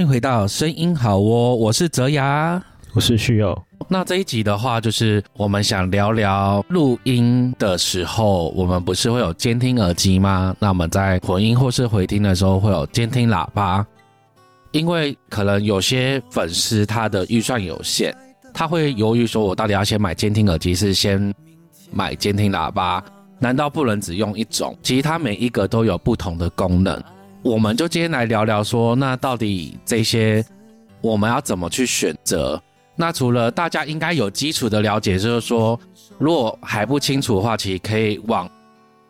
欢迎回到声音好哦，我是泽雅，我是旭佑。那这一集的话，就是我们想聊聊录音的时候，我们不是会有监听耳机吗？那我们在混音或是回听的时候会有监听喇叭，因为可能有些粉丝他的预算有限，他会犹豫说，我到底要先买监听耳机，是先买监听喇叭？难道不能只用一种？其实它每一个都有不同的功能。我们就今天来聊聊说，那到底这些我们要怎么去选择？那除了大家应该有基础的了解，就是说，如果还不清楚的话，其实可以往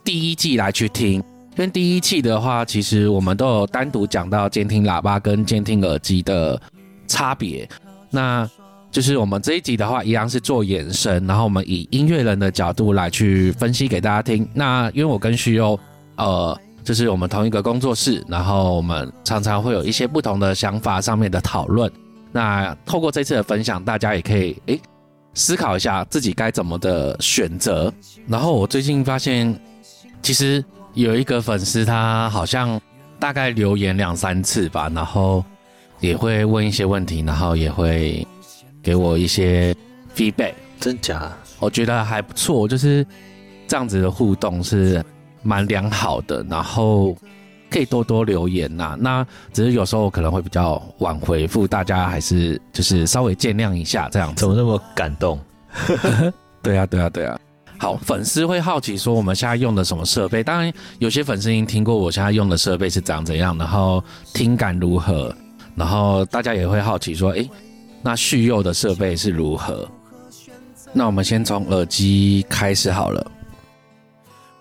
第一季来去听。因为第一季的话，其实我们都有单独讲到监听喇叭跟监听耳机的差别。那就是我们这一集的话，一样是做延伸，然后我们以音乐人的角度来去分析给大家听。那因为我跟徐优，呃。就是我们同一个工作室，然后我们常常会有一些不同的想法上面的讨论。那透过这次的分享，大家也可以诶思考一下自己该怎么的选择。然后我最近发现，其实有一个粉丝他好像大概留言两三次吧，然后也会问一些问题，然后也会给我一些 feedback。真假？我觉得还不错，就是这样子的互动是。蛮良好的，然后可以多多留言呐。那只是有时候可能会比较晚回复，大家还是就是稍微见谅一下这样。怎么那么感动？对啊，对啊，对啊。好，粉丝会好奇说我们现在用的什么设备？当然，有些粉丝已经听过我现在用的设备是长怎样，然后听感如何。然后大家也会好奇说，诶，那续用的设备是如何？那我们先从耳机开始好了。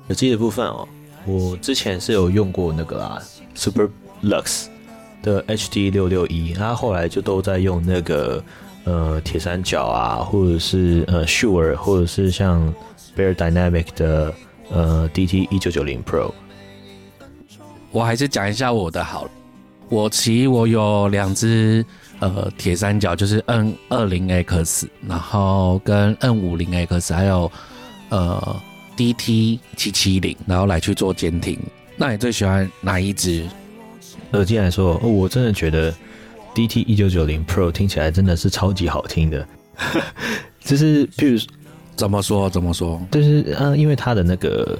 耳机的部分哦，我之前是有用过那个啊，Super Lux 的 HD 六六一，它后来就都在用那个呃铁三角啊，或者是呃 Shure，或者是像 Bear Dynamic 的呃 DT 一九九零 Pro。我还是讲一下我的好，我其实我有两只呃铁三角，就是 N 二零 X，然后跟 N 五零 X，还有呃。D T 七七零，然后来去做监听。那你最喜欢哪一支耳机来说？我真的觉得 D T 一九九零 Pro 听起来真的是超级好听的。就是譬如怎么说怎么说？就是嗯，因为它的那个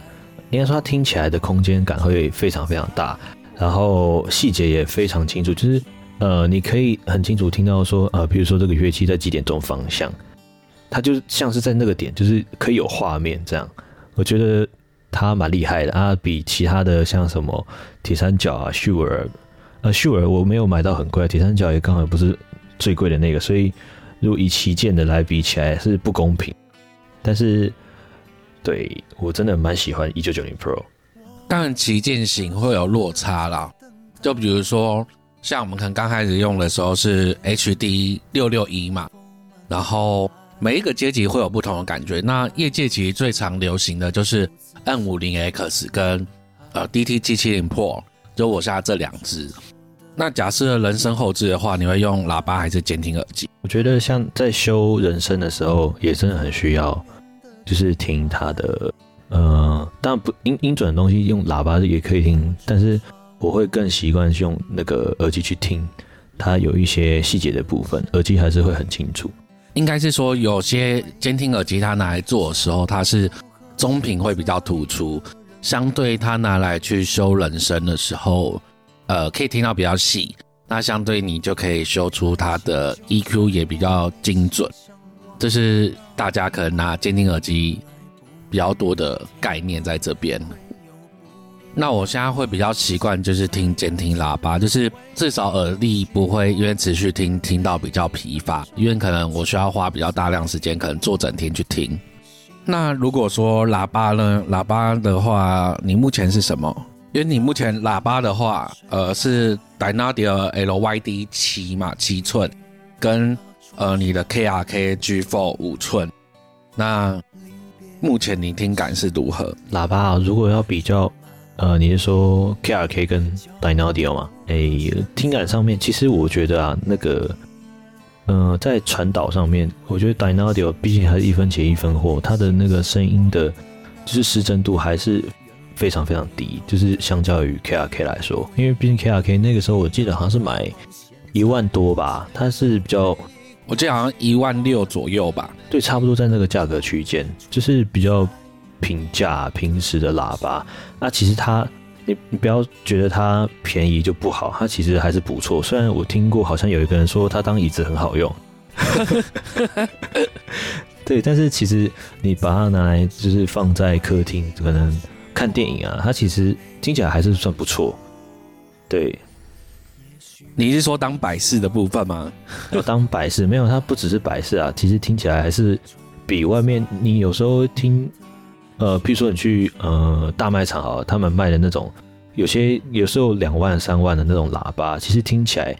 应该说它听起来的空间感会非常非常大，然后细节也非常清楚。就是呃，你可以很清楚听到说呃，比如说这个乐器在几点钟方向，它就像是在那个点，就是可以有画面这样。我觉得它蛮厉害的啊，比其他的像什么铁三角啊、秀尔，呃，秀尔我没有买到很贵，铁三角也刚好不是最贵的那个，所以如果以旗舰的来比起来是不公平。但是对我真的蛮喜欢一九九零 Pro，当然旗舰型会有落差啦，就比如说像我们可能刚开始用的时候是 HD 六六一嘛，然后。每一个阶级会有不同的感觉。那业界其实最常流行的就是 N 五零 X 跟呃 DT 七七零 Pro，就我现在这两只。那假设人声后置的话，你会用喇叭还是监听耳机？我觉得像在修人声的时候，也真的很需要，就是听它的呃，当然不音音准的东西用喇叭也可以听，但是我会更习惯用那个耳机去听，它有一些细节的部分，耳机还是会很清楚。应该是说，有些监听耳机它拿来做的时候，它是中频会比较突出，相对它拿来去修人声的时候，呃，可以听到比较细。那相对你就可以修出它的 EQ 也比较精准。这是大家可能拿监听耳机比较多的概念在这边。那我现在会比较习惯，就是听监听喇叭，就是至少耳力不会因为持续听听到比较疲乏，因为可能我需要花比较大量时间，可能坐整天去听。那如果说喇叭呢？喇叭的话，你目前是什么？因为你目前喇叭的话，呃，是 d y n a d i a LYD 七嘛，七寸，跟呃你的 KRK G4 五寸。那目前你听感是如何？喇叭如果要比较。呃，你是说 KRK 跟 Dynaudio 吗？哎，听感上面，其实我觉得啊，那个，呃，在传导上面，我觉得 Dynaudio 毕竟还是一分钱一分货，它的那个声音的，就是失真度还是非常非常低，就是相较于 KRK 来说，因为毕竟 KRK 那个时候我记得好像是买一万多吧，它是比较我记得好像一万六左右吧。对，差不多在那个价格区间，就是比较平价平时的喇叭。那其实它，你你不要觉得它便宜就不好，它其实还是不错。虽然我听过好像有一个人说它当椅子很好用，对，但是其实你把它拿来就是放在客厅，可能看电影啊，它其实听起来还是算不错。对，你是说当摆饰的部分吗？要 当摆饰没有，它不只是摆饰啊，其实听起来还是比外面你有时候听，呃，譬如说你去呃大卖场啊，他们卖的那种，有些有时候两万三万的那种喇叭，其实听起来，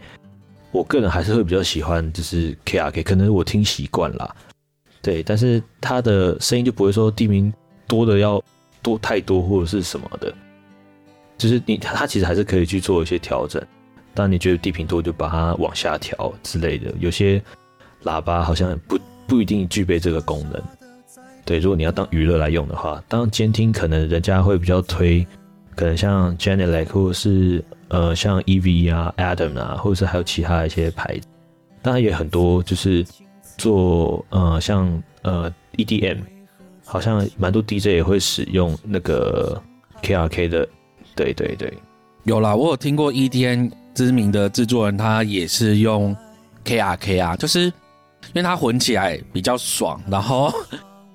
我个人还是会比较喜欢，就是 KRK，可能我听习惯了，对，但是它的声音就不会说低频多的要多太多或者是什么的，就是你它其实还是可以去做一些调整。当你觉得低频多，就把它往下调之类的。有些喇叭好像不不一定具备这个功能。对，如果你要当娱乐来用的话，当监听可能人家会比较推，可能像 Genelec 或者是呃像 EV 啊、Adam 啊，或者是还有其他一些牌子。当然也很多就是做呃像呃 EDM，好像蛮多 DJ 也会使用那个 KRK 的。对对对，有啦，我有听过 EDM。知名的制作人他也是用 KRK 啊，就是因为他混起来比较爽，然后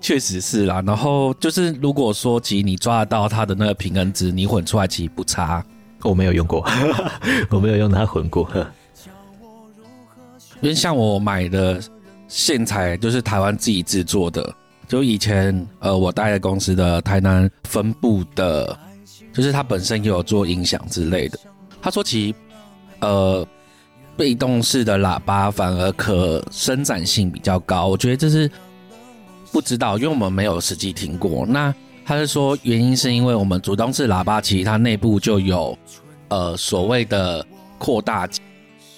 确实是啦，然后就是如果说其你抓得到它的那个平衡值，你混出来其实不差。我没有用过，我没有用它混过。因为像我买的线材就是台湾自己制作的，就以前呃我待的公司的台南分部的，就是他本身也有做音响之类的。他说其实。呃，被动式的喇叭反而可伸展性比较高，我觉得这是不知道，因为我们没有实际听过。那他是说原因是因为我们主动式喇叭其实它内部就有呃所谓的扩大机，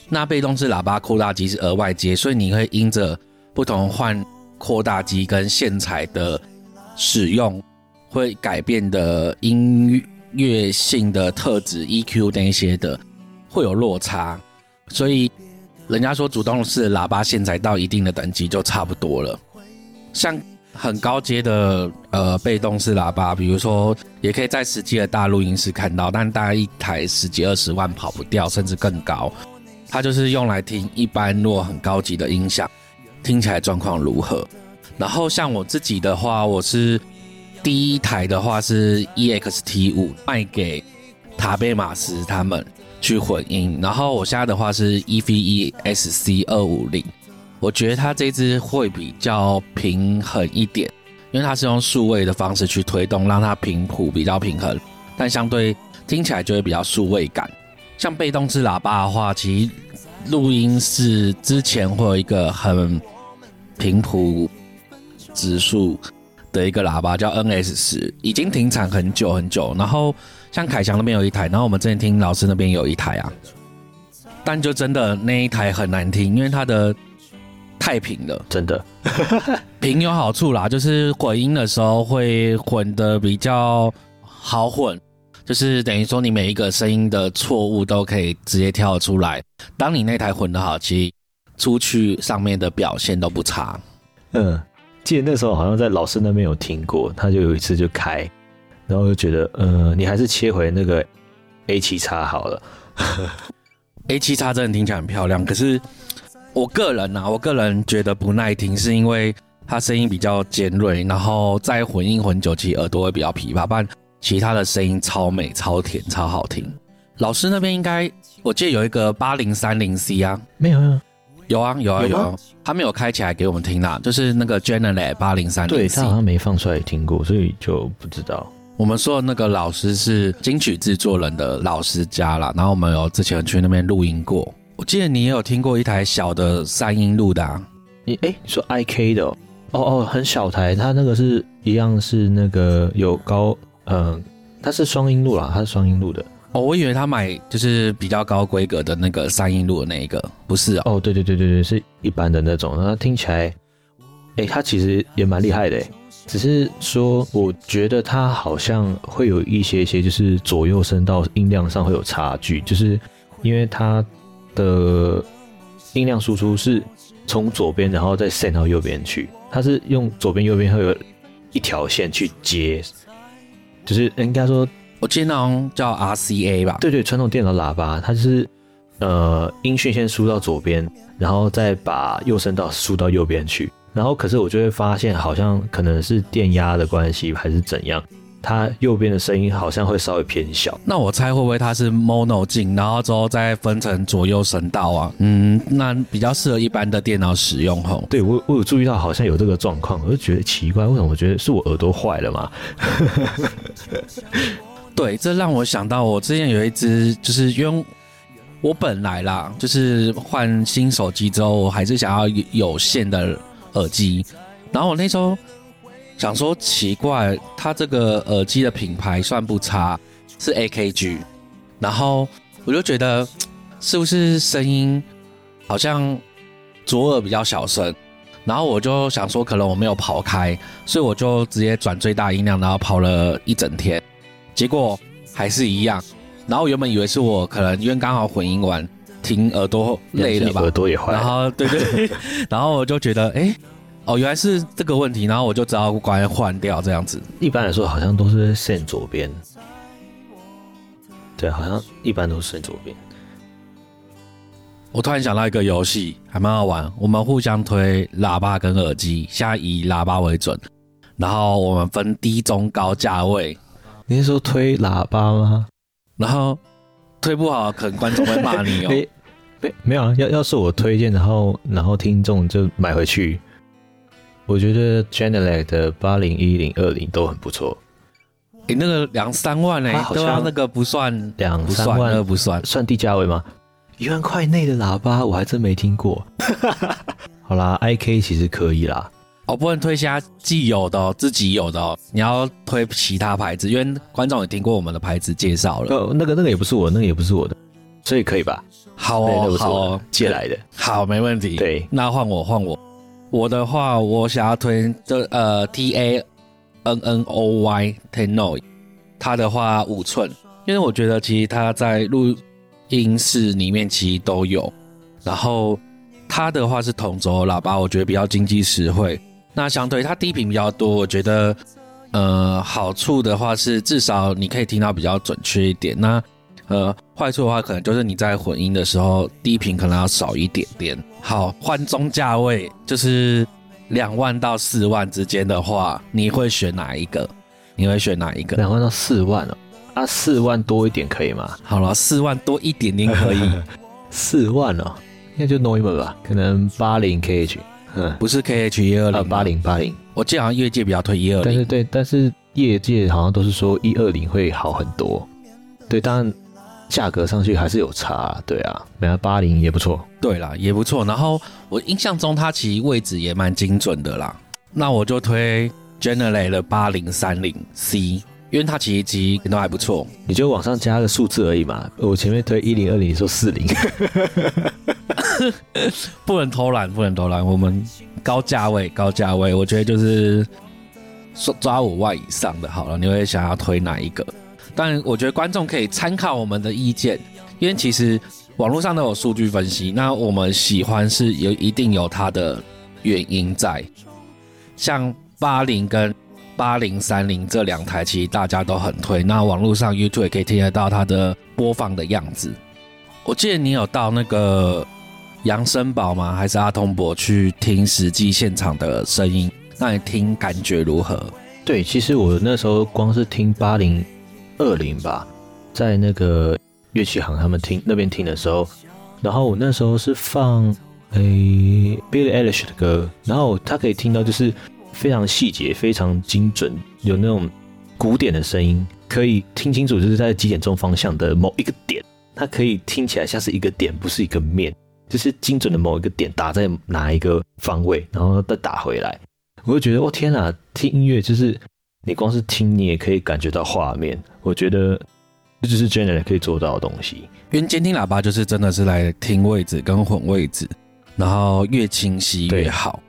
那被动式喇叭扩大机是额外接，所以你会因着不同换扩大机跟线材的使用，会改变的音乐性的特质 EQ 那些的。会有落差，所以人家说主动式喇叭线材到一定的等级就差不多了。像很高阶的呃被动式喇叭，比如说也可以在实际的大录音室看到，但大概一台十几二十万跑不掉，甚至更高。它就是用来听一般若很高级的音响，听起来状况如何。然后像我自己的话，我是第一台的话是 EXT 五卖给塔贝马斯他们。去混音，然后我现在的话是 E V E S C 二五零，我觉得它这支会比较平衡一点，因为它是用数位的方式去推动，让它频谱比较平衡，但相对听起来就会比较数位感。像被动式喇叭的话，其实录音是之前会有一个很频谱指数的一个喇叭叫 N S 十，已经停产很久很久，然后。像凯翔那边有一台，然后我们之前听老师那边有一台啊，但就真的那一台很难听，因为它的太平了，真的 平有好处啦，就是混音的时候会混的比较好混，就是等于说你每一个声音的错误都可以直接跳出来。当你那台混的好，其实出去上面的表现都不差。嗯，记得那时候好像在老师那边有听过，他就有一次就开。然后就觉得，嗯，你还是切回那个 A 七叉好了。A 七叉真的听起来很漂亮，可是我个人啊，我个人觉得不耐听，是因为他声音比较尖锐，然后再混音混久，其实耳朵会比较疲乏。不然其他的声音超美、超甜、超好听。老师那边应该，我记得有一个八零三零 C 啊，没有啊，有啊有啊有啊，他没有开起来给我们听啦，就是那个 General 八零三零 C，对他好像没放出来听过，所以就不知道。我们说的那个老师是金曲制作人的老师家啦，然后我们有之前去那边录音过。我记得你也有听过一台小的三音路的，啊，你哎，你说 I K 的哦哦，很小台，它那个是一样是那个有高嗯，它是双音路啦，它是双音路的。哦，我以为他买就是比较高规格的那个三音路的那一个，不是哦，对对对对对，是一般的那种，那听起来，哎，它其实也蛮厉害的。只是说，我觉得它好像会有一些些，就是左右声道音量上会有差距，就是因为它的音量输出是从左边，然后再 send 到右边去。它是用左边、右边会有一条线去接，就是应该说，我记得那种叫 RCA 吧？对对，传统电脑喇叭，它是呃音讯先输到左边，然后再把右声道输到右边去。然后可是我就会发现，好像可能是电压的关系，还是怎样。它右边的声音好像会稍微偏小，那我猜会不会它是 mono 进，然后之后再分成左右声道啊？嗯，那比较适合一般的电脑使用吼。对我我有注意到好像有这个状况，我就觉得奇怪，为什么？我觉得是我耳朵坏了吗？对，这让我想到我之前有一只，就是因为我本来啦，就是换新手机之后，我还是想要有线的耳机，然后我那时候。想说奇怪，它这个耳机的品牌算不差，是 AKG，然后我就觉得是不是声音好像左耳比较小声，然后我就想说可能我没有跑开，所以我就直接转最大音量，然后跑了一整天，结果还是一样。然后原本以为是我可能因为刚好混音完，听耳朵累了吧，耳朵也坏，然后对对，然后我就觉得哎。哦，原来是这个问题，然后我就只好赶快换掉这样子。一般来说，好像都是线左边。对，好像一般都是线左边。我突然想到一个游戏，还蛮好玩。我们互相推喇叭跟耳机，现在以喇叭为准，然后我们分低、中、高价位。你是说推喇叭吗？然后推不好，可能观众会骂你哦。没没有啊，要要是我推荐，然后然后听众就买回去。我觉得 Genelec 的八零一零二零都很不错。诶，那个两三万呢？好像那个不算两三万，那不算，算低价位吗？一万块内的喇叭我还真没听过。好啦，IK 其实可以啦。我不能推下既有的、自己有的哦。你要推其他牌子，因为观众也听过我们的牌子介绍了。呃，那个那个也不是我，那个也不是我的，所以可以吧？好哦，好哦，借来的。好，没问题。对，那换我，换我。我的话，我想要推这呃 T A N N O Y Tenoy，它的话五寸，因为我觉得其实它在录音室里面其实都有，然后它的话是同轴喇叭，我觉得比较经济实惠。那相对它低频比较多，我觉得呃好处的话是至少你可以听到比较准确一点。那呃，坏处的话，可能就是你在混音的时候，低频可能要少一点点。好，换中价位，就是两万到四万之间的话，你会选哪一个？你会选哪一个？两万到四万哦，啊，四万多一点可以吗？好了，四万多一点点可以。四万哦，应该就 normal 吧？可能八零 kh，嗯，不是 kh 一二零，八零八零。我记得好像业界比较推一二零，但是对，但是业界好像都是说一二零会好很多。对，当然。价格上去还是有差，对啊，买了八零也不错，对啦，也不错。然后我印象中它其实位置也蛮精准的啦，那我就推 General 的八零三零 C，因为它其实机都还不错。你就往上加个数字而已嘛。我前面推一零二零，说四零，不能偷懒，不能偷懒。我们高价位，高价位，我觉得就是抓五万以上的好了。你会想要推哪一个？但我觉得观众可以参考我们的意见，因为其实网络上都有数据分析。那我们喜欢是有一定有它的原因在，像八零跟八零三零这两台，其实大家都很推。那网络上 YouTube 也可以听得到它的播放的样子。我记得你有到那个扬声宝吗？还是阿通博去听实际现场的声音？那你听感觉如何？对，其实我那时候光是听八零。二零吧，在那个乐器行他们听那边听的时候，然后我那时候是放诶 Billie Eilish 的歌，然后他可以听到就是非常细节、非常精准，有那种古典的声音，可以听清楚就是在几点钟方向的某一个点，它可以听起来像是一个点，不是一个面，就是精准的某一个点打在哪一个方位，然后再打回来，我就觉得，我天哪，听音乐就是。你光是听，你也可以感觉到画面。我觉得这就是 General 可以做到的东西。因为监听喇叭就是真的是来听位置跟混位置，然后越清晰越好。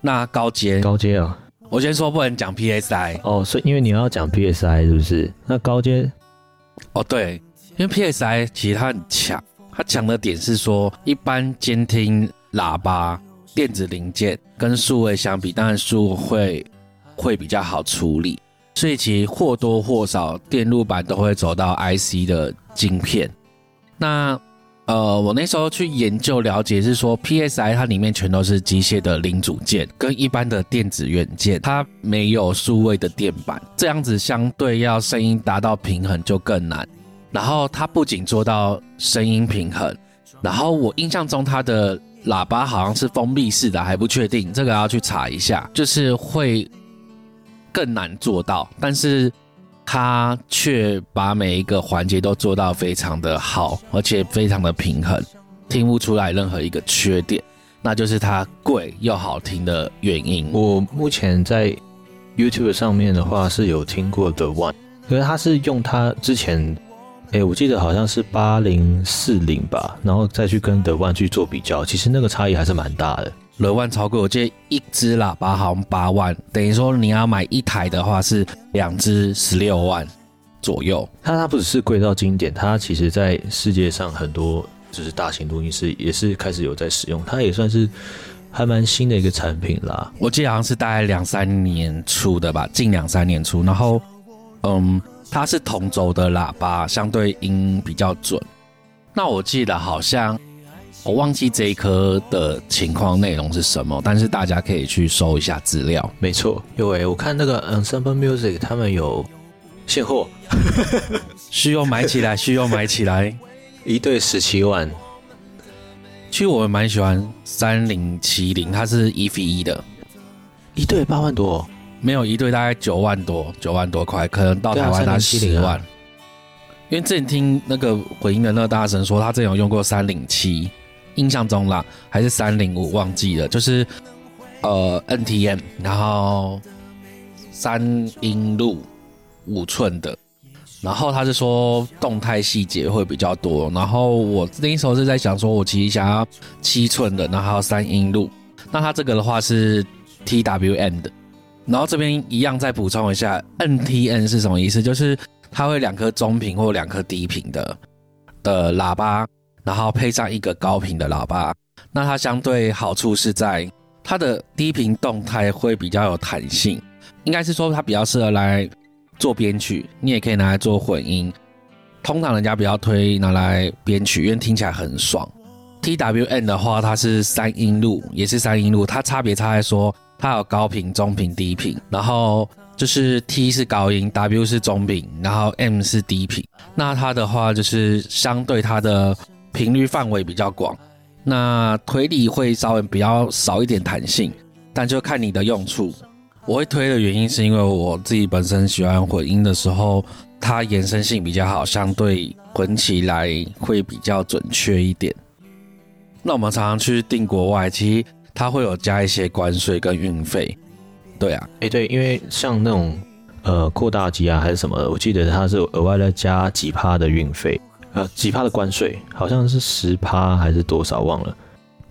那高阶高阶啊，我先说不能讲 PSI 哦，所以因为你要讲 PSI 是不是？那高阶哦对，因为 PSI 其实它很强，它强的点是说，一般监听喇叭电子零件跟数位相比，当然数会会比较好处理，所以其实或多或少电路板都会走到 IC 的晶片。那呃，我那时候去研究了解是说，PSI 它里面全都是机械的零组件，跟一般的电子元件，它没有数位的电板，这样子相对要声音达到平衡就更难。然后它不仅做到声音平衡，然后我印象中它的喇叭好像是封闭式的，还不确定，这个要去查一下，就是会更难做到，但是它却把每一个环节都做到非常的好，而且非常的平衡，听不出来任何一个缺点，那就是它贵又好听的原因。我目前在 YouTube 上面的话是有听过的 One，可是它是用它之前。哎，我记得好像是八零四零吧，然后再去跟 The One 去做比较，其实那个差异还是蛮大的。德万超贵，我记得一只喇叭好像八万，等于说你要买一台的话是两只十六万左右。它它不只是贵到经典，它其实在世界上很多就是大型录音室也是开始有在使用，它也算是还蛮新的一个产品啦。我记得好像是大概两三年出的吧，近两三年出，然后嗯。它是同轴的喇叭，相对音比较准。那我记得好像我忘记这一科的情况内容是什么，但是大家可以去搜一下资料。没错，因为我看那个 Ensemble Music 他们有现货，需要买起来，需要买起来，一对十七万。其实我蛮喜欢三零七零，它是一 v 一的，一对八万多。没有一对大概九万多，九万多块，可能到台湾拿十万。因为之前听那个回音的那个大神说，他之前有用过三零七，印象中啦，还是三零五，忘记了，就是呃 NTM，然后三音路五寸的，然后他是说动态细节会比较多。然后我那时候是在想说，我其实想要七寸的，然后三音路，那他这个的话是 TWN 的。然后这边一样再补充一下，NTN 是什么意思？就是它会两颗中频或两颗低频的的喇叭，然后配上一个高频的喇叭。那它相对好处是在它的低频动态会比较有弹性，应该是说它比较适合来做编曲，你也可以拿来做混音。通常人家比较推拿来编曲，因为听起来很爽。TWN 的话，它是三音路，也是三音路，它差别差在说。它有高频、中频、低频，然后就是 T 是高音，W 是中频，然后 M 是低频。那它的话就是相对它的频率范围比较广，那推力会稍微比较少一点弹性，但就看你的用处。我会推的原因是因为我自己本身喜欢混音的时候，它延伸性比较好，相对混起来会比较准确一点。那我们常常去订国外，其实。它会有加一些关税跟运费，对啊，哎对，因为像那种呃扩大机啊还是什么的，我记得它是额外再加几趴的运费，呃几趴的关税，好像是十趴还是多少忘了。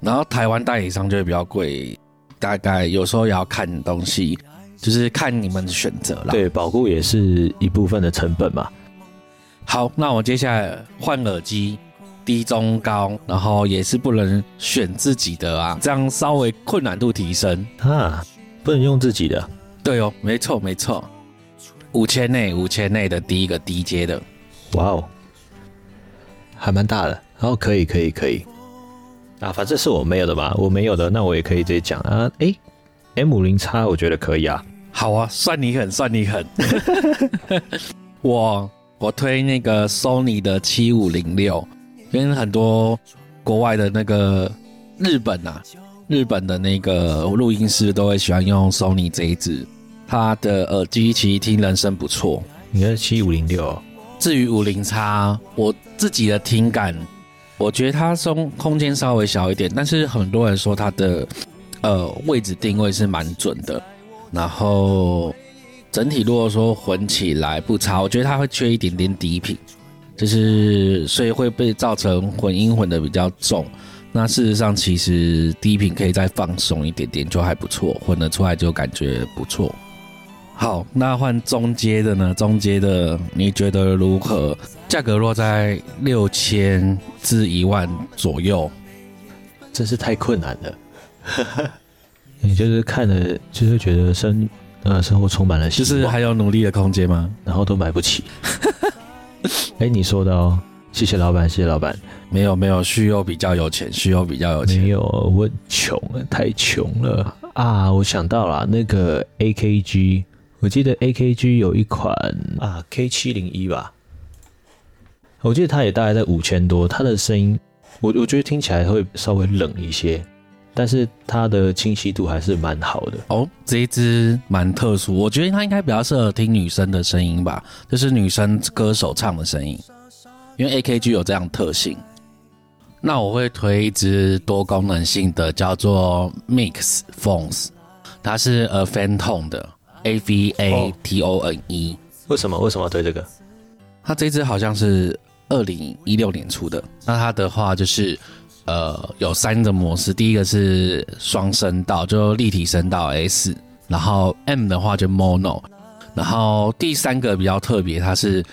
然后台湾代理商就会比较贵，大概有时候也要看东西，就是看你们的选择了。对，保护也是一部分的成本嘛。好，那我接下来换耳机。低中高，然后也是不能选自己的啊，这样稍微困难度提升啊，不能用自己的，对哦，没错没错，五千内五千内的第一个低阶的，哇哦，还蛮大的，然后可以可以可以，啊，反正是我没有的吧，我没有的，那我也可以直接讲啊，哎，M 五零叉我觉得可以啊，好啊，算你狠算你狠，我我推那个 Sony 的七五零六。跟很多国外的那个日本啊，日本的那个录音师都会喜欢用 Sony 这一支，它的耳机其实听人声不错。你是七五零六，至于五零叉，我自己的听感，我觉得它中空间稍微小一点，但是很多人说它的呃位置定位是蛮准的，然后整体如果说混起来不差，我觉得它会缺一点点低频。就是所以会被造成混音混的比较重，那事实上其实低频可以再放松一点点就还不错，混得出来就感觉不错。好，那换中阶的呢？中阶的你觉得如何？价格落在六千至一万左右。真是太困难了。你就是看了，就是觉得生呃生活充满了希望，就是还有努力的空间吗？然后都买不起。哎、你说的哦，谢谢老板，谢谢老板。没有没有，旭佑比较有钱，旭佑比较有钱。没有，我很穷了，太穷了啊！我想到了那个 AKG，我记得 AKG 有一款啊 K 七零一吧，我记得它也大概在五千多，它的声音我我觉得听起来会稍微冷一些，但是它的清晰度还是蛮好的。哦，这一支蛮特殊，我觉得它应该比较适合听女生的声音吧，就是女生歌手唱的声音，因为 AKG 有这样特性。那我会推一支多功能性的，叫做 Mix Phones，它是呃 Phantom 的 A V A T O N E，为什么为什么要推这个？它这支好像是二零一六年出的。那它的话就是呃有三个模式，第一个是双声道，就立体声道 S，然后 M 的话就 Mono，然后第三个比较特别，它是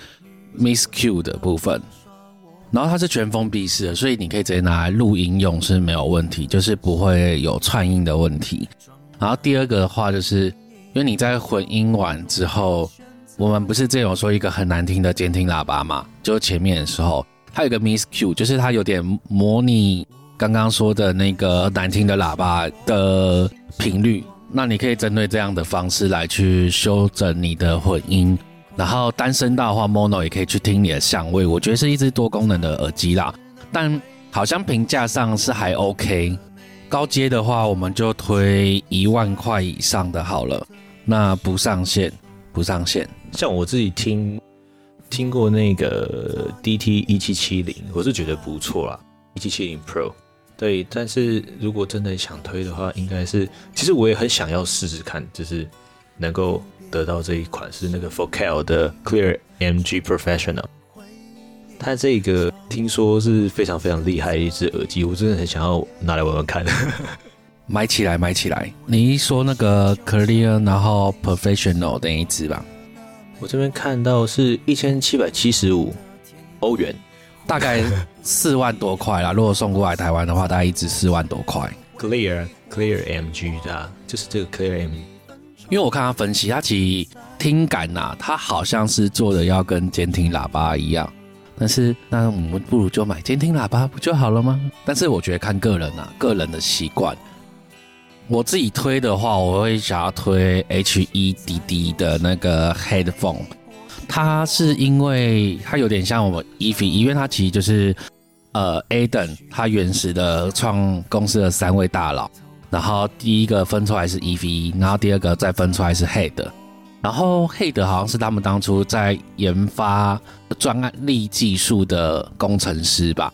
Miss Q 的部分。然后它是全封闭式的，所以你可以直接拿来录音用是没有问题，就是不会有串音的问题。然后第二个的话，就是因为你在混音完之后，我们不是之前有说一个很难听的监听喇叭嘛？就前面的时候，它有个 Miss Q，就是它有点模拟刚刚说的那个难听的喇叭的频率。那你可以针对这样的方式来去修整你的混音。然后单声道的话，Mono 也可以去听你的相位，我觉得是一支多功能的耳机啦。但好像评价上是还 OK。高阶的话，我们就推一万块以上的好了。那不上线，不上线。像我自己听听过那个 DT 一七七零，我是觉得不错啦，一七七零 Pro。对，但是如果真的想推的话，应该是，其实我也很想要试试看，就是能够得到这一款是那个 Focal 的 Clear MG Professional。它这个听说是非常非常厉害的一只耳机，我真的很想要拿来玩玩看。买起来，买起来！你一说那个 Clear，然后 Professional 那一支吧，我这边看到是一千七百七十五欧元，大概四万多块啦。如果送过来台湾的话，大概一支四万多块。Clear Clear MG 的啊，就是这个 Clear MG。因为我看他分析，他其实听感呐、他好像是做的要跟监听喇叭一样，但是那我们不如就买监听喇叭不就好了吗？但是我觉得看个人啊，个人的习惯。我自己推的话，我会想要推 HEDD 的那个 headphone，它是因为它有点像我们 EV，因为它其实就是呃 Aden 它原始的创公司的三位大佬。然后第一个分出来是 EV，然后第二个再分出来是 Head，然后 Head 好像是他们当初在研发专案力技术的工程师吧，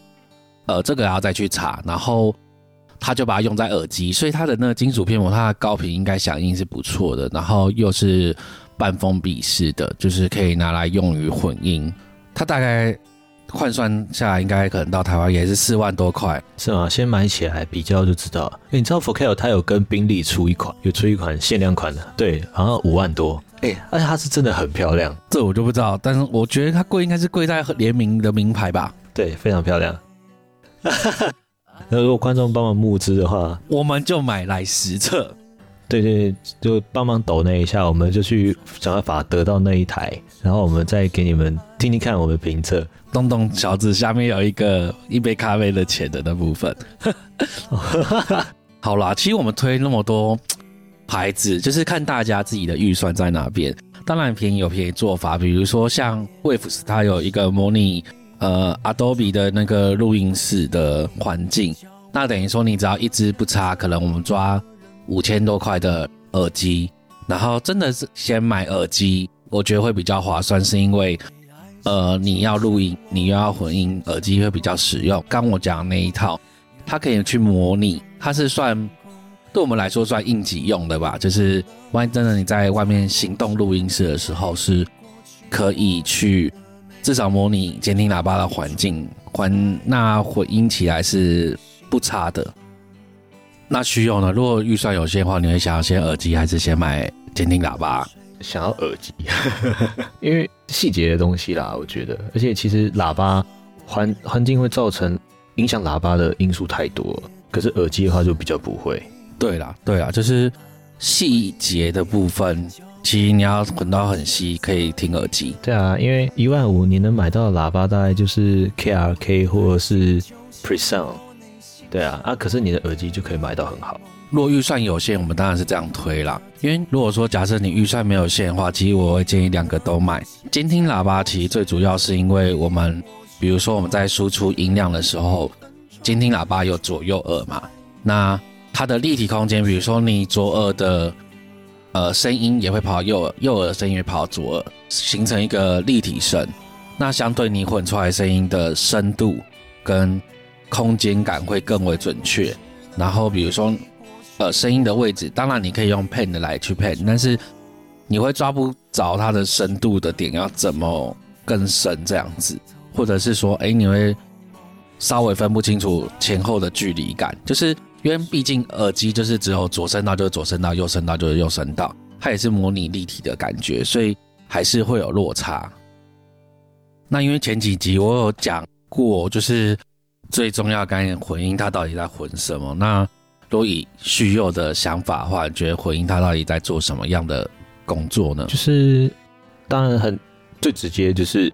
呃，这个要再去查，然后他就把它用在耳机，所以它的那个金属片膜，它的高频应该响应是不错的，然后又是半封闭式的，就是可以拿来用于混音，它大概换算下来应该可能到台湾也是四万多块，是吗？先买起来比较就知道了。诶你知道 Focal 它有跟宾利出一款，有出一款限量款的，对，好像五万多。哎、而且它是真的很漂亮，这我就不知道，但是我觉得它贵应该是贵在联名的名牌吧。对，非常漂亮。那如果观众帮忙募资的话，我们就买来实测。对对，就帮忙抖那一下，我们就去想办法得到那一台，然后我们再给你们听听看我们评测。东东小子下面有一个一杯咖啡的钱的那部分。好啦，其实我们推那么多牌子，就是看大家自己的预算在哪边。当然便宜有便宜做法，比如说像 Waves 它有一个模拟呃 Adobe 的那个录音室的环境，那等于说你只要一支不差，可能我们抓五千多块的耳机，然后真的是先买耳机，我觉得会比较划算，是因为呃你要录音，你又要混音，耳机会比较实用。刚我讲的那一套，它可以去模拟，它是算对我们来说算应急用的吧，就是万一真的你在外面行动录音室的时候，是可以去至少模拟监听喇叭的环境，环那混音起来是不差的。那需要呢？如果预算有限的话，你会想要先耳机还是先买监听喇叭？想要耳机，因为细节的东西啦，我觉得，而且其实喇叭环环境会造成影响喇叭的因素太多，可是耳机的话就比较不会。对啦，对啦，就是细节的部分，其实你要混到很细，可以听耳机。对啊，因为一万五你能买到的喇叭大概就是 KRK 或者是 Presound，对啊，啊，可是你的耳机就可以买到很好。若预算有限，我们当然是这样推啦。因为如果说假设你预算没有限的话，其实我会建议两个都买。监听喇叭其实最主要是因为我们，比如说我们在输出音量的时候，监听喇叭有左右耳嘛，那它的立体空间，比如说你左耳的呃声音也会跑到右耳，右耳声音会跑到左耳，形成一个立体声。那相对你混出来声音的深度跟空间感会更为准确。然后比如说呃声音的位置，当然你可以用 pen 来去 pen，但是你会抓不着它的深度的点要怎么更深这样子，或者是说哎你会稍微分不清楚前后的距离感，就是。因为毕竟耳机就是只有左声道就是左声道，右声道就是右声道，它也是模拟立体的感觉，所以还是会有落差。那因为前几集我有讲过，就是最重要概念混音它到底在混什么？那如果以虚幼的想法的话，你觉得混音它到底在做什么样的工作呢？就是当然很最直接就是，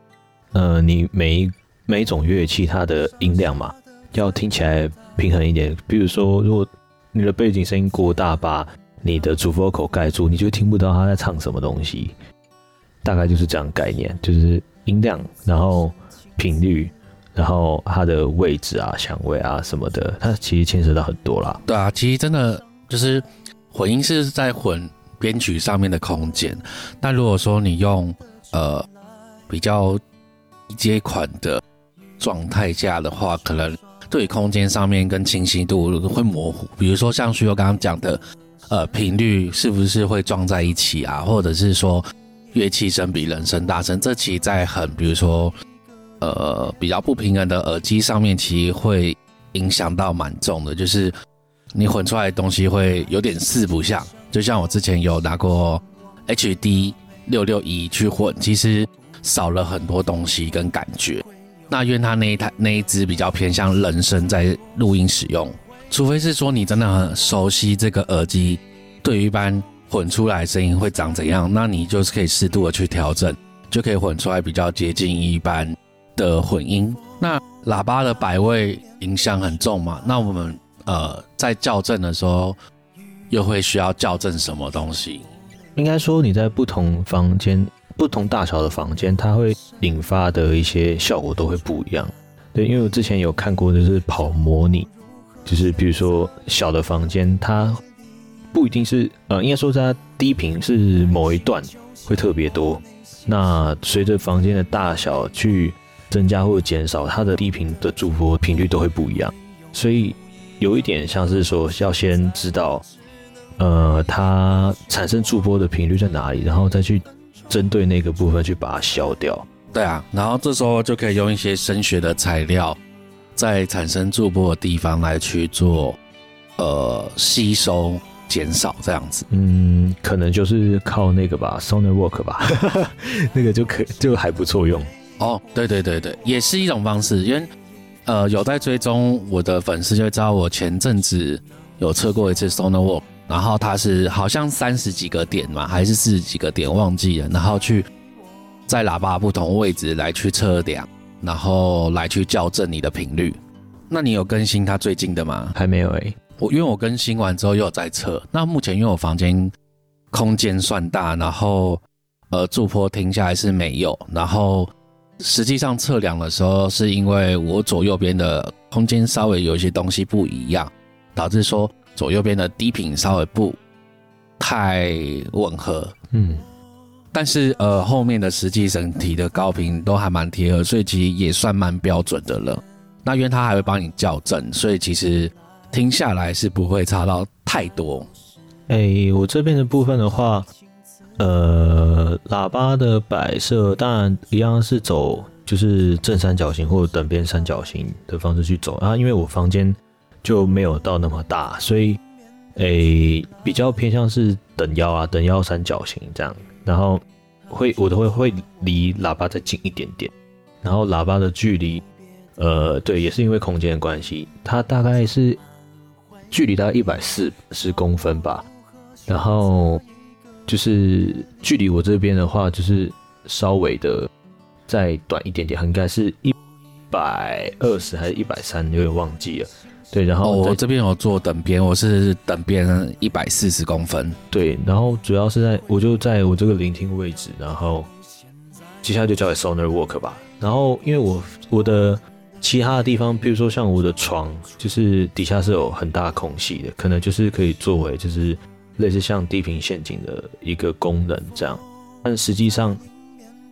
呃，你每一每一种乐器它的音量嘛，要听起来。平衡一点，比如说，如果你的背景声音过大，把你的主 vocal 盖住，你就听不到他在唱什么东西。大概就是这样概念，就是音量，然后频率，然后它的位置啊、响位啊什么的，它其实牵涉到很多啦。对啊，其实真的就是混音是在混编曲上面的空间。那如果说你用呃比较阶款的状态下的话，可能。对空间上面跟清晰度会模糊，比如说像徐友刚刚讲的，呃，频率是不是会撞在一起啊？或者是说乐器声比人声大声，这其实在很比如说呃比较不平衡的耳机上面，其实会影响到蛮重的，就是你混出来的东西会有点四不像。就像我之前有拿过 HD 六六一去混，其实少了很多东西跟感觉。那因为它那一台那一只比较偏向人声在录音使用，除非是说你真的很熟悉这个耳机，对于一般混出来声音会长怎样，那你就是可以适度的去调整，就可以混出来比较接近一般的混音。那喇叭的摆位影响很重嘛？那我们呃在校正的时候又会需要校正什么东西？应该说你在不同房间。不同大小的房间，它会引发的一些效果都会不一样。对，因为我之前有看过，就是跑模拟，就是比如说小的房间，它不一定是呃，应该说它低频是某一段会特别多。那随着房间的大小去增加或减少，它的低频的主播频率都会不一样。所以有一点像是说，要先知道呃，它产生驻波的频率在哪里，然后再去。针对那个部分去把它消掉，对啊，然后这时候就可以用一些声学的材料，在产生驻波的地方来去做，呃，吸收减少这样子。嗯，可能就是靠那个吧，Sonarwork 吧，那个就可就还不错用。哦，对对对对，也是一种方式，因为呃有在追踪我的粉丝就知道，我前阵子有测过一次 Sonarwork。然后它是好像三十几个点嘛，还是四十几个点，忘记了。然后去在喇叭不同位置来去测量，然后来去校正你的频率。那你有更新它最近的吗？还没有诶。我因为我更新完之后又有在测。那目前因为我房间空间算大，然后呃驻坡停下来是没有。然后实际上测量的时候，是因为我左右边的空间稍微有一些东西不一样，导致说。左右边的低频稍微不太吻合，嗯，但是呃后面的实际整体的高频都还蛮贴合，所以其实也算蛮标准的了。那因为它还会帮你校正，所以其实听下来是不会差到太多。哎，我这边的部分的话，呃，喇叭的摆设当然一样是走就是正三角形或者等边三角形的方式去走啊，因为我房间。就没有到那么大，所以诶比较偏向是等腰啊，等腰三角形这样。然后会我都会会离喇叭再近一点点，然后喇叭的距离，呃，对，也是因为空间的关系，它大概是距离大概一百四十公分吧，然后就是距离我这边的话，就是稍微的再短一点点，应该是一百二十还是一百三，有点忘记了。对，然后我这边有做等边，我是等边一百四十公分。对，然后主要是在我就在我这个聆听位置，然后接下来就交给 Sonar Work 吧。然后因为我我的其他的地方，比如说像我的床，就是底下是有很大空隙的，可能就是可以作为就是类似像地平陷阱的一个功能这样，但实际上。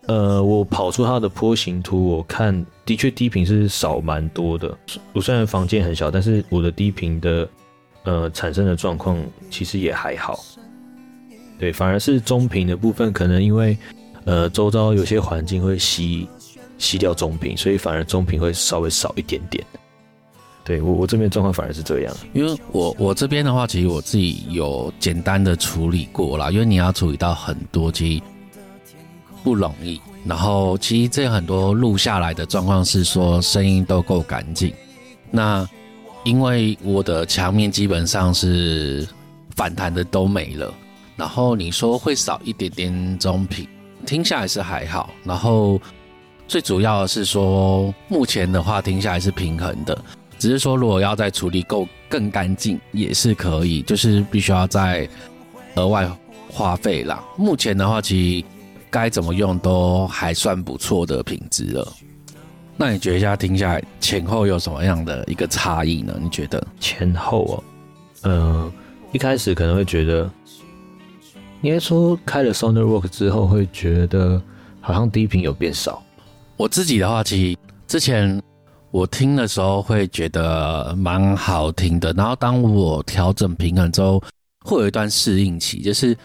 呃，我跑出它的坡形图，我看的确低频是少蛮多的。我虽然房间很小，但是我的低频的呃产生的状况其实也还好。对，反而是中频的部分，可能因为呃周遭有些环境会吸吸掉中频，所以反而中频会稍微少一点点。对我我这边状况反而是这样，因为我我这边的话，其实我自己有简单的处理过啦，因为你要处理到很多实不容易，然后其实这很多录下来的状况是说声音都够干净。那因为我的墙面基本上是反弹的都没了，然后你说会少一点点中频，听下来是还好。然后最主要的是说，目前的话听下来是平衡的，只是说如果要再处理够更干净也是可以，就是必须要再额外花费啦。目前的话，其实。该怎么用都还算不错的品质了。那你觉得一下听下来前后有什么样的一个差异呢？你觉得前后哦，嗯，一开始可能会觉得，应该说开了 Sonar Work 之后会觉得好像低频有变少。我自己的话，其实之前我听的时候会觉得蛮好听的，然后当我调整平衡之后，会有一段适应期，就是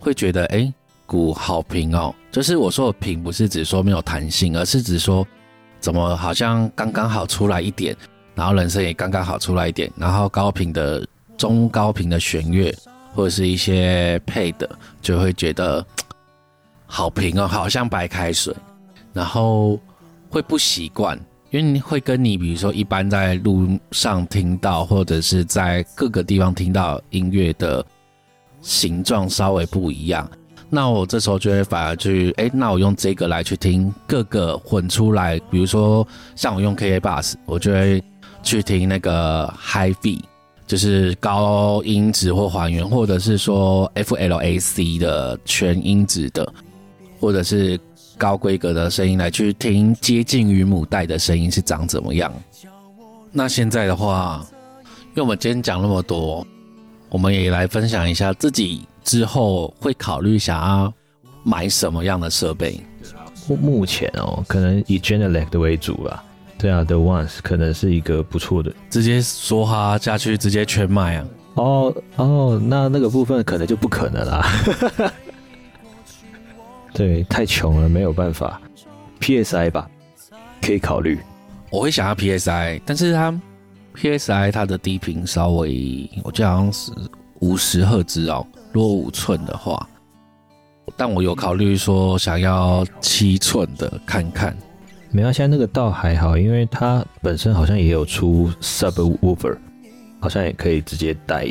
会觉得哎。鼓好平哦，就是我说的平，不是指说没有弹性，而是指说怎么好像刚刚好出来一点，然后人声也刚刚好出来一点，然后高频的、中高频的弦乐或者是一些配的，就会觉得好平哦，好像白开水，然后会不习惯，因为会跟你比如说一般在路上听到或者是在各个地方听到音乐的形状稍微不一样。那我这时候就会反而去，哎，那我用这个来去听各个混出来，比如说像我用 K A Bus，我就会去听那个 High V，就是高音质或还原，或者是说 F L A C 的全音质的，或者是高规格的声音来去听接近于母带的声音是长怎么样。那现在的话，因为我们今天讲那么多，我们也来分享一下自己。之后会考虑想要买什么样的设备？目目前哦，可能以 Genelec 为主吧。对啊，The Ones 可能是一个不错的。直接说哈下去，直接全买啊！哦哦，那那个部分可能就不可能啦。对，太穷了，没有办法。PSI 吧，可以考虑。我会想要 PSI，但是它 PSI 它的低频稍微，我记得好像是五十赫兹哦。若五寸的话，但我有考虑说想要七寸的看看。没有，现在那个倒还好，因为它本身好像也有出 subwoofer，好像也可以直接带。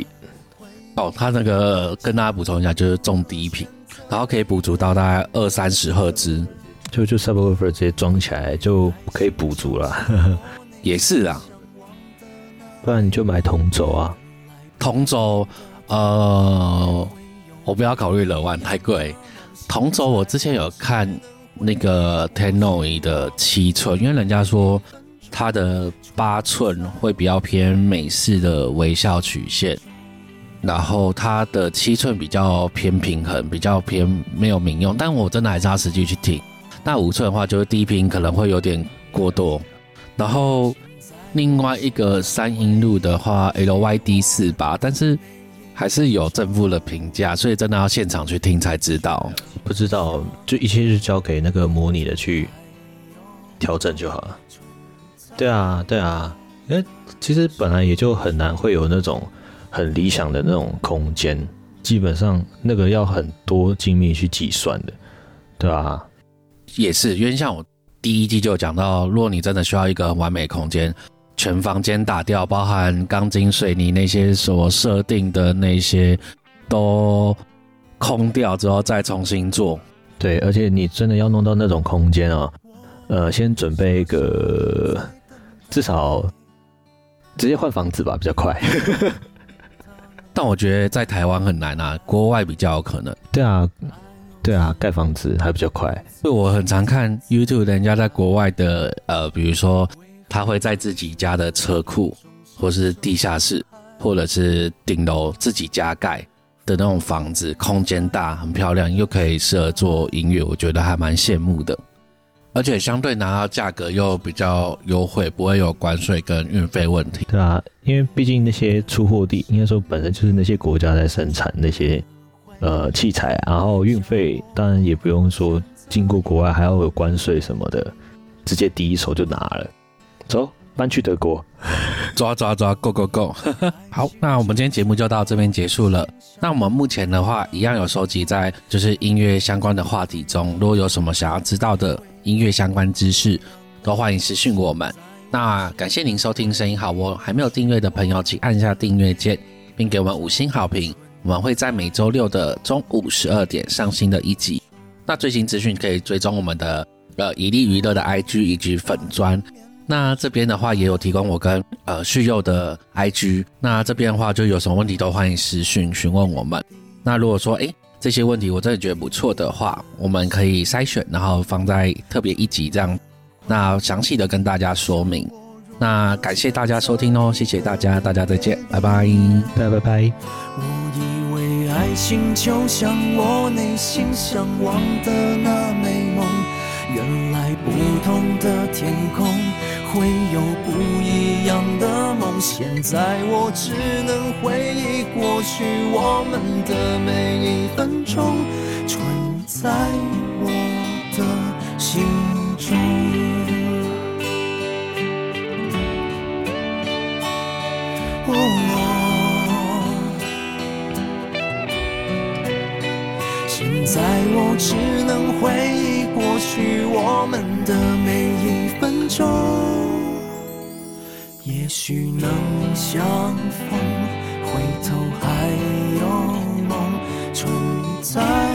哦，它那个跟大家补充一下，就是中低频，然后可以补足到大概二三十赫兹，就就 subwoofer 直接装起来就可以补足了。也是啊，不然你就买同轴啊，同轴。呃，我不要考虑了万太贵。同轴我之前有看那个 Tenoi 的七寸，因为人家说它的八寸会比较偏美式的微笑曲线，然后它的七寸比较偏平衡，比较偏没有民用。但我真的还是要实际去听。那五寸的话，就是低频可能会有点过多。然后另外一个三音路的话，LYD 四八，但是。还是有正负的评价，所以真的要现场去听才知道。不知道，就一切就交给那个模拟的去调整就好了。对啊，对啊，因为其实本来也就很难会有那种很理想的那种空间，基本上那个要很多精密去计算的，对啊？也是，因为像我第一季就讲到，如果你真的需要一个完美空间，全房间打掉，包含钢筋水泥那些所设定的那些都空掉之后再重新做。对，而且你真的要弄到那种空间啊，呃，先准备一个至少直接换房子吧，比较快。但我觉得在台湾很难啊，国外比较有可能。对啊，对啊，盖房子还比较快。就我很常看 YouTube，人家在国外的，呃，比如说他会在自己家的车库，或是地下室，或者是顶楼自己家盖的那种房子，空间大，很漂亮，又可以适合做音乐，我觉得还蛮羡慕的。而且相对拿到价格又比较优惠，不会有关税跟运费问题。对啊，因为毕竟那些出货地应该说本身就是那些国家在生产那些呃器材，然后运费当然也不用说经过国外还要有关税什么的，直接第一手就拿了。走，搬去德国，抓抓抓，Go Go Go！好，那我们今天节目就到这边结束了。那我们目前的话，一样有收集在就是音乐相关的话题中，如果有什么想要知道的。音乐相关知识都欢迎私讯我们。那感谢您收听声音好哦，还没有订阅的朋友，请按下订阅键，并给我们五星好评。我们会在每周六的中午十二点上新的一集。那最新资讯可以追踪我们的呃以利娱乐的 IG 以及粉砖。那这边的话也有提供我跟呃旭佑的 IG。那这边的话就有什么问题都欢迎私讯询问我们。那如果说诶。这些问题我真的觉得不错的话，我们可以筛选，然后放在特别一集这样，那详细的跟大家说明。那感谢大家收听哦，谢谢大家，大家再见，拜拜，拜拜拜。我以为爱情就像我内心向往的那美梦，原来不同的天空会有不一样的梦。现在我只能回忆过去我们的每一分钟，存在我的心中。现在我只能回忆过去我们的每中也许能相逢回头还有梦存在